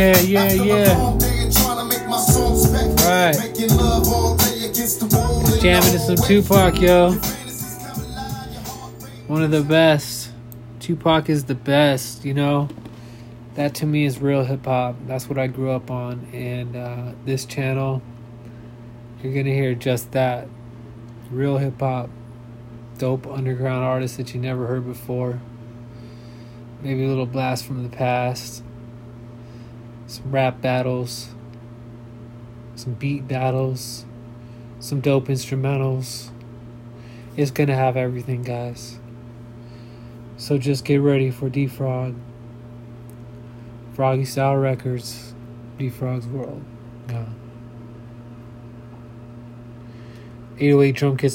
Yeah, yeah, yeah. A long day of trying to make my songs back. Right. Making love all day against the Jamming to some. Tupac, yo. Your fantasies come alive, your heart rate One of the best. Tupac is the best, you know? That to me is real hip hop. That's what I grew up on. And uh, this channel, you're going to hear just that. Real hip hop. Dope underground artists that you never heard before. Maybe a little blast from the past. Some rap battles. Some beat battles. Some dope instrumentals. It's to have everything, guys. So just get ready for DFrog. Froggy Style Records. DFrog's World. Yeah. 808 Drum Kits.